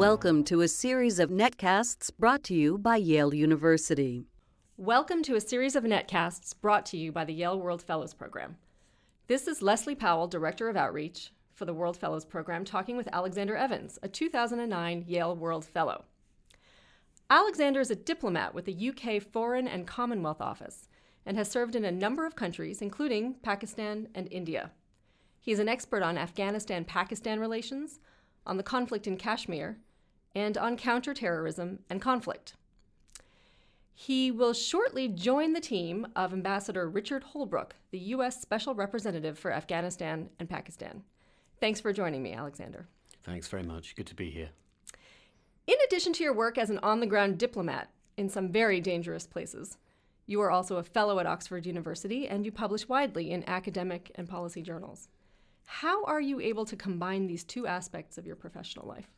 Welcome to a series of netcasts brought to you by Yale University. Welcome to a series of netcasts brought to you by the Yale World Fellows Program. This is Leslie Powell, Director of Outreach for the World Fellows Program, talking with Alexander Evans, a 2009 Yale World Fellow. Alexander is a diplomat with the UK Foreign and Commonwealth Office and has served in a number of countries, including Pakistan and India. He is an expert on Afghanistan Pakistan relations, on the conflict in Kashmir, and on counterterrorism and conflict. He will shortly join the team of Ambassador Richard Holbrooke, the U.S. Special Representative for Afghanistan and Pakistan. Thanks for joining me, Alexander. Thanks very much. Good to be here. In addition to your work as an on the ground diplomat in some very dangerous places, you are also a fellow at Oxford University and you publish widely in academic and policy journals. How are you able to combine these two aspects of your professional life?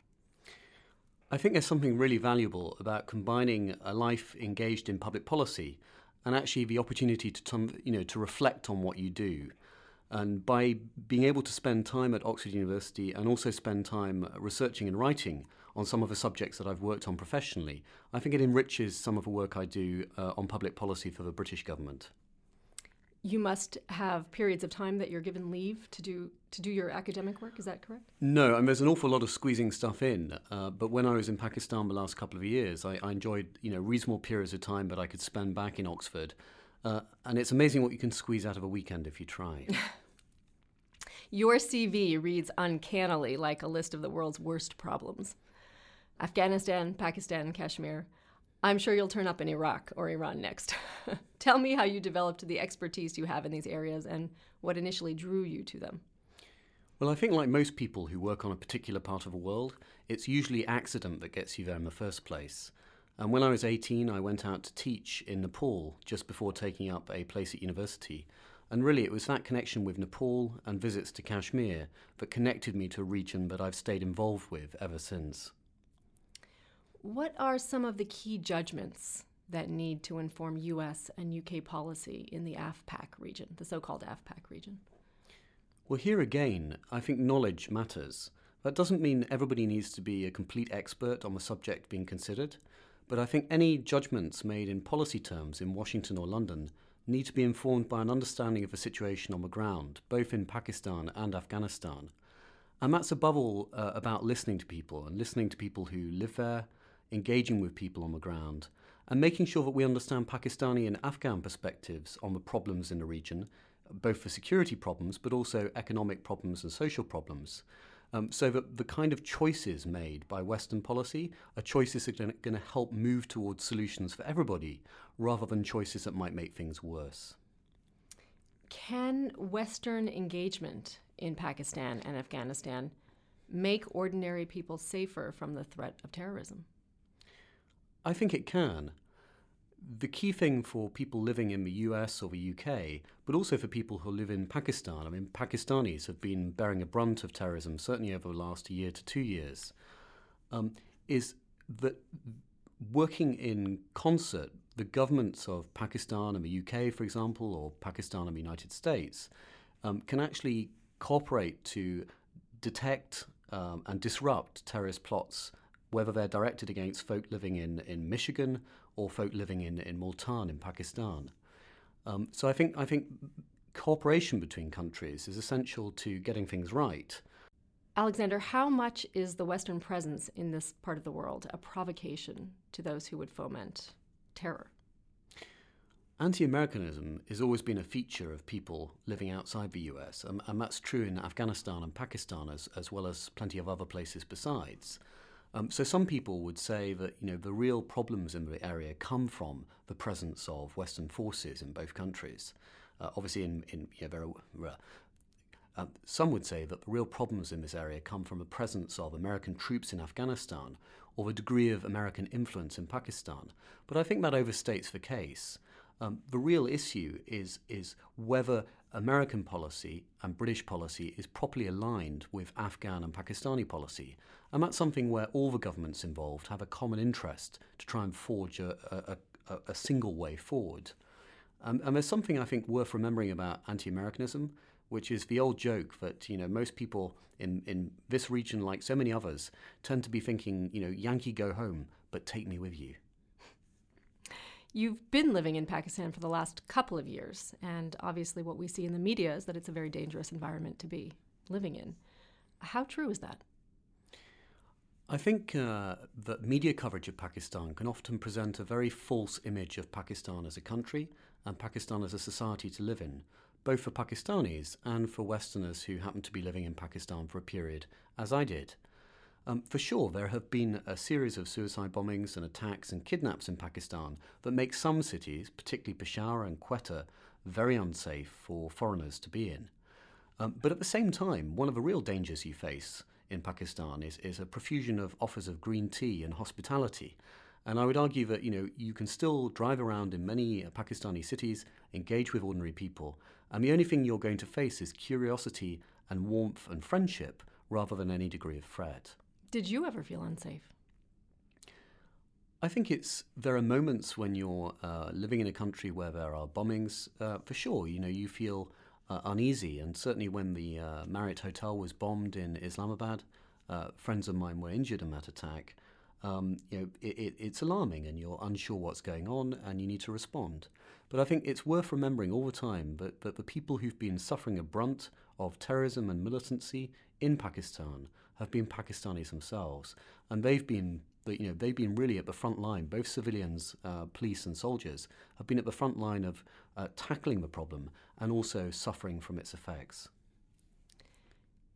I think there's something really valuable about combining a life engaged in public policy and actually the opportunity to, you know, to reflect on what you do. And by being able to spend time at Oxford University and also spend time researching and writing on some of the subjects that I've worked on professionally, I think it enriches some of the work I do uh, on public policy for the British government you must have periods of time that you're given leave to do to do your academic work. Is that correct? No, I mean, there's an awful lot of squeezing stuff in. Uh, but when I was in Pakistan the last couple of years, I, I, enjoyed you know reasonable periods of time that I could spend back in Oxford. Uh, and it's amazing what you can squeeze out of a weekend if you try. Your CV reads uncannily like a list of the world's worst problems Afghanistan, Pakistan, Kashmir. I'm sure you'll turn up in Iraq or Iran next. Tell me how you developed the expertise you have in these areas and what initially drew you to them. Well, I think, like most people who work on a particular part of the world, it's usually accident that gets you there in the first place. And when I was 18, I went out to teach in Nepal just before taking up a place at university. And really, it was that connection with Nepal and visits to Kashmir that connected me to a region that I've stayed involved with ever since. What are some of the key judgments that need to inform US and UK policy in the Af-Pak region, the so called Af-Pak region? Well, here again, I think knowledge matters. That doesn't mean everybody needs to be a complete expert on the subject being considered, but I think any judgments made in policy terms in Washington or London need to be informed by an understanding of the situation on the ground, both in Pakistan and Afghanistan. And that's above all uh, about listening to people and listening to people who live there, engaging with people on the ground, and making sure that we understand Pakistani and Afghan perspectives on the problems in the region, both for security problems but also economic problems and social problems. Um, so that the kind of choices made by Western policy are choices that are going to help move towards solutions for everybody rather than choices that might make things worse. Can Western engagement in Pakistan and Afghanistan make ordinary people safer from the threat of terrorism? I think it can. The key thing for people living in the US or the UK, but also for people who live in Pakistan, I mean, Pakistanis have been bearing a brunt of terrorism, certainly over the last year to two years, um, is that working in concert, the governments of Pakistan and the UK, for example, or Pakistan and the United States, um, can actually cooperate to detect um, and disrupt terrorist plots whether they're directed against folk living in, in Michigan or folk living in, in Multan in Pakistan. Um, so I think, I think cooperation between countries is essential to getting things right. Alexander, how much is the Western presence in this part of the world a provocation to those who would foment terror? Anti Americanism has always been a feature of people living outside the US, and, and that's true in Afghanistan and Pakistan as, as well as plenty of other places besides. Um, so some people would say that you know the real problems in the area come from the presence of Western forces in both countries. Uh, obviously, in in you uh, some would say that the real problems in this area come from the presence of American troops in Afghanistan or the degree of American influence in Pakistan. But I think that overstates the case. Um, the real issue is is whether American policy and British policy is properly aligned with Afghan and Pakistani policy. And that's something where all the governments involved have a common interest to try and forge a, a, a, a single way forward. Um, and there's something I think worth remembering about anti Americanism. which is the old joke that you know most people in, in this region, like so many others, tend to be thinking, you know, Yankee go home, but take me with you. You've been living in Pakistan for the last couple of years, and obviously, what we see in the media is that it's a very dangerous environment to be living in. How true is that? I think uh, that media coverage of Pakistan can often present a very false image of Pakistan as a country and Pakistan as a society to live in, both for Pakistanis and for Westerners who happen to be living in Pakistan for a period, as I did. Um, for sure, there have been a series of suicide bombings and attacks and kidnaps in Pakistan that make some cities, particularly Peshawar and Quetta, very unsafe for foreigners to be in. Um, but at the same time, one of the real dangers you face in Pakistan is, is a profusion of offers of green tea and hospitality. And I would argue that you know you can still drive around in many uh, Pakistani cities, engage with ordinary people, and the only thing you're going to face is curiosity and warmth and friendship rather than any degree of threat. Did you ever feel unsafe? I think it's there are moments when you're uh, living in a country where there are bombings. Uh, for sure, you know you feel uh, uneasy, and certainly when the uh, Marriott Hotel was bombed in Islamabad, uh, friends of mine were injured in that attack. Um, you know, it, it, it's alarming, and you're unsure what's going on, and you need to respond. But I think it's worth remembering all the time that, that the people who've been suffering a brunt of terrorism and militancy in Pakistan have been Pakistanis themselves, and they've been you know they've been really at the front line. Both civilians, uh, police, and soldiers have been at the front line of uh, tackling the problem and also suffering from its effects.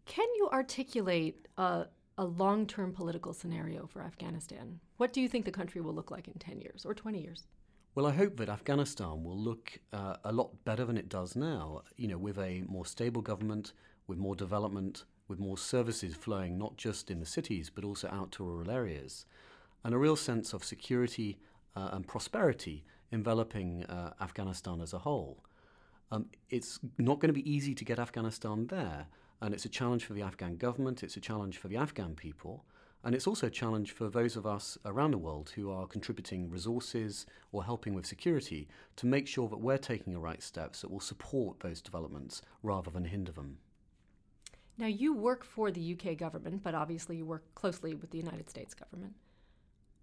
Can you articulate a, a long-term political scenario for Afghanistan? What do you think the country will look like in ten years or twenty years? Well, I hope that Afghanistan will look uh, a lot better than it does now. You know, with a more stable government, with more development, with more services flowing not just in the cities but also out to rural areas, and a real sense of security uh, and prosperity enveloping uh, Afghanistan as a whole. Um, it's not going to be easy to get Afghanistan there, and it's a challenge for the Afghan government, it's a challenge for the Afghan people, and it's also a challenge for those of us around the world who are contributing resources or helping with security to make sure that we're taking the right steps that will support those developments rather than hinder them. Now, you work for the UK government, but obviously you work closely with the United States government.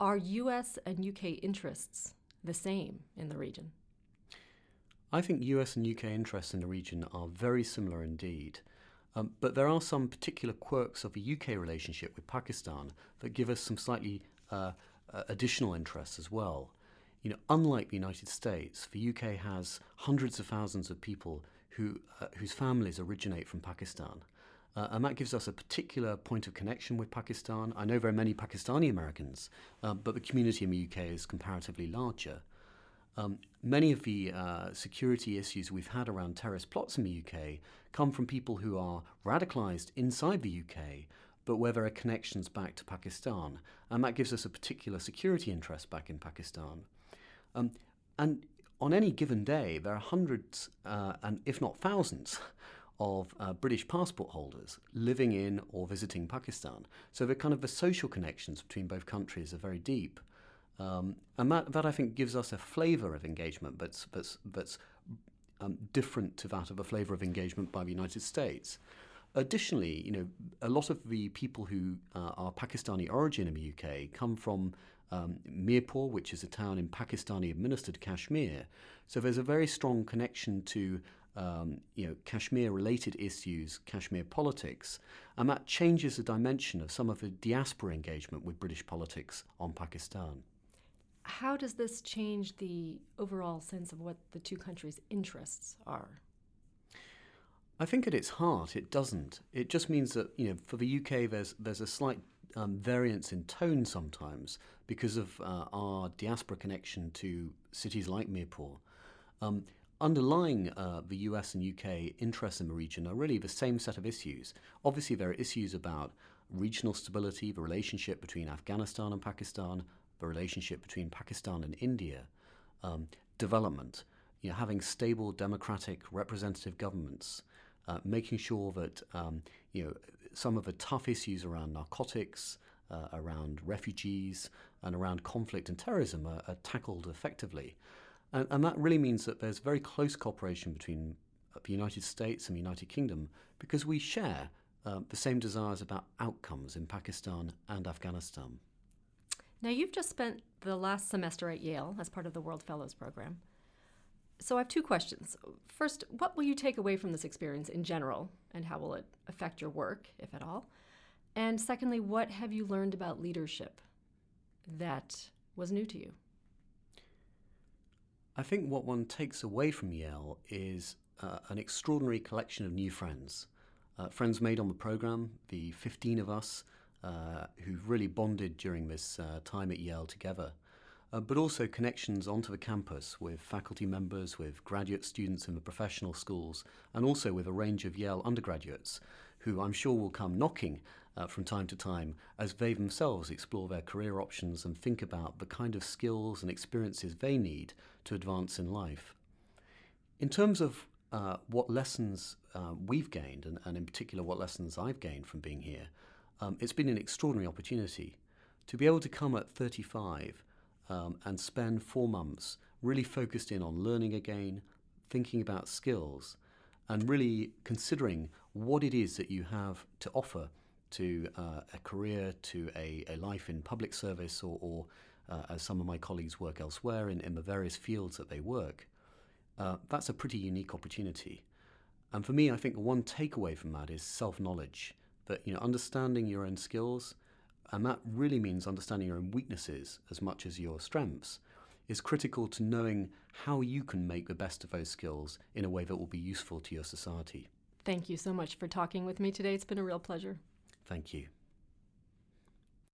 Are US and UK interests the same in the region? I think US and UK interests in the region are very similar indeed. Um, but there are some particular quirks of the UK relationship with Pakistan that give us some slightly uh, uh, additional interests as well. You know, unlike the United States, the UK has hundreds of thousands of people who, uh, whose families originate from Pakistan. Uh, and that gives us a particular point of connection with Pakistan. I know very many Pakistani Americans, uh, but the community in the UK is comparatively larger. Um, many of the uh, security issues we've had around terrorist plots in the UK come from people who are radicalised inside the UK, but where there are connections back to Pakistan. And that gives us a particular security interest back in Pakistan. Um, and on any given day, there are hundreds, uh, and if not thousands, of uh, British passport holders living in or visiting Pakistan. So the kind of the social connections between both countries are very deep. Um, and that, that I think gives us a flavour of engagement that's, that's, that's um, different to that of a flavour of engagement by the United States. Additionally, you know, a lot of the people who uh, are Pakistani origin in the UK come from um, Mirpur, which is a town in Pakistani administered Kashmir. So there's a very strong connection to um, you know, Kashmir-related issues, Kashmir politics, and that changes the dimension of some of the diaspora engagement with British politics on Pakistan. How does this change the overall sense of what the two countries' interests are? I think at its heart, it doesn't. It just means that you know, for the UK, there's there's a slight um, variance in tone sometimes because of uh, our diaspora connection to cities like Mirpur. Um, underlying uh, the US and UK interests in the region are really the same set of issues. Obviously, there are issues about regional stability, the relationship between Afghanistan and Pakistan, the relationship between Pakistan and India, um, development, you know, having stable democratic representative governments, uh, making sure that um, you know some of the tough issues around narcotics, uh, around refugees, and around conflict and terrorism are, are tackled effectively. And, and that really means that there's very close cooperation between the United States and the United Kingdom because we share uh, the same desires about outcomes in Pakistan and Afghanistan. Now, you've just spent the last semester at Yale as part of the World Fellows Program. So, I have two questions. First, what will you take away from this experience in general, and how will it affect your work, if at all? And secondly, what have you learned about leadership that was new to you? I think what one takes away from Yale is uh, an extraordinary collection of new friends. Uh, friends made on the program, the 15 of us uh, who've really bonded during this uh, time at Yale together, uh, but also connections onto the campus with faculty members, with graduate students in the professional schools, and also with a range of Yale undergraduates who I'm sure will come knocking uh, from time to time as they themselves explore their career options and think about the kind of skills and experiences they need to advance in life. In terms of uh, what lessons uh, we've gained, and, and, in particular what lessons I've gained from being here, um, it's been an extraordinary opportunity to be able to come at 35 um, and spend four months really focused in on learning again, thinking about skills, and really considering what it is that you have to offer to uh, a career, to a, a, life in public service, or, or uh, as some of my colleagues work elsewhere in, in the various fields that they work, uh, that's a pretty unique opportunity. And for me, I think one takeaway from that is self knowledge that, you know, understanding your own skills, and that really means understanding your own weaknesses as much as your strengths, is critical to knowing how you can make the best of those skills in a way that will be useful to your society. Thank you so much for talking with me today. It's been a real pleasure. Thank you.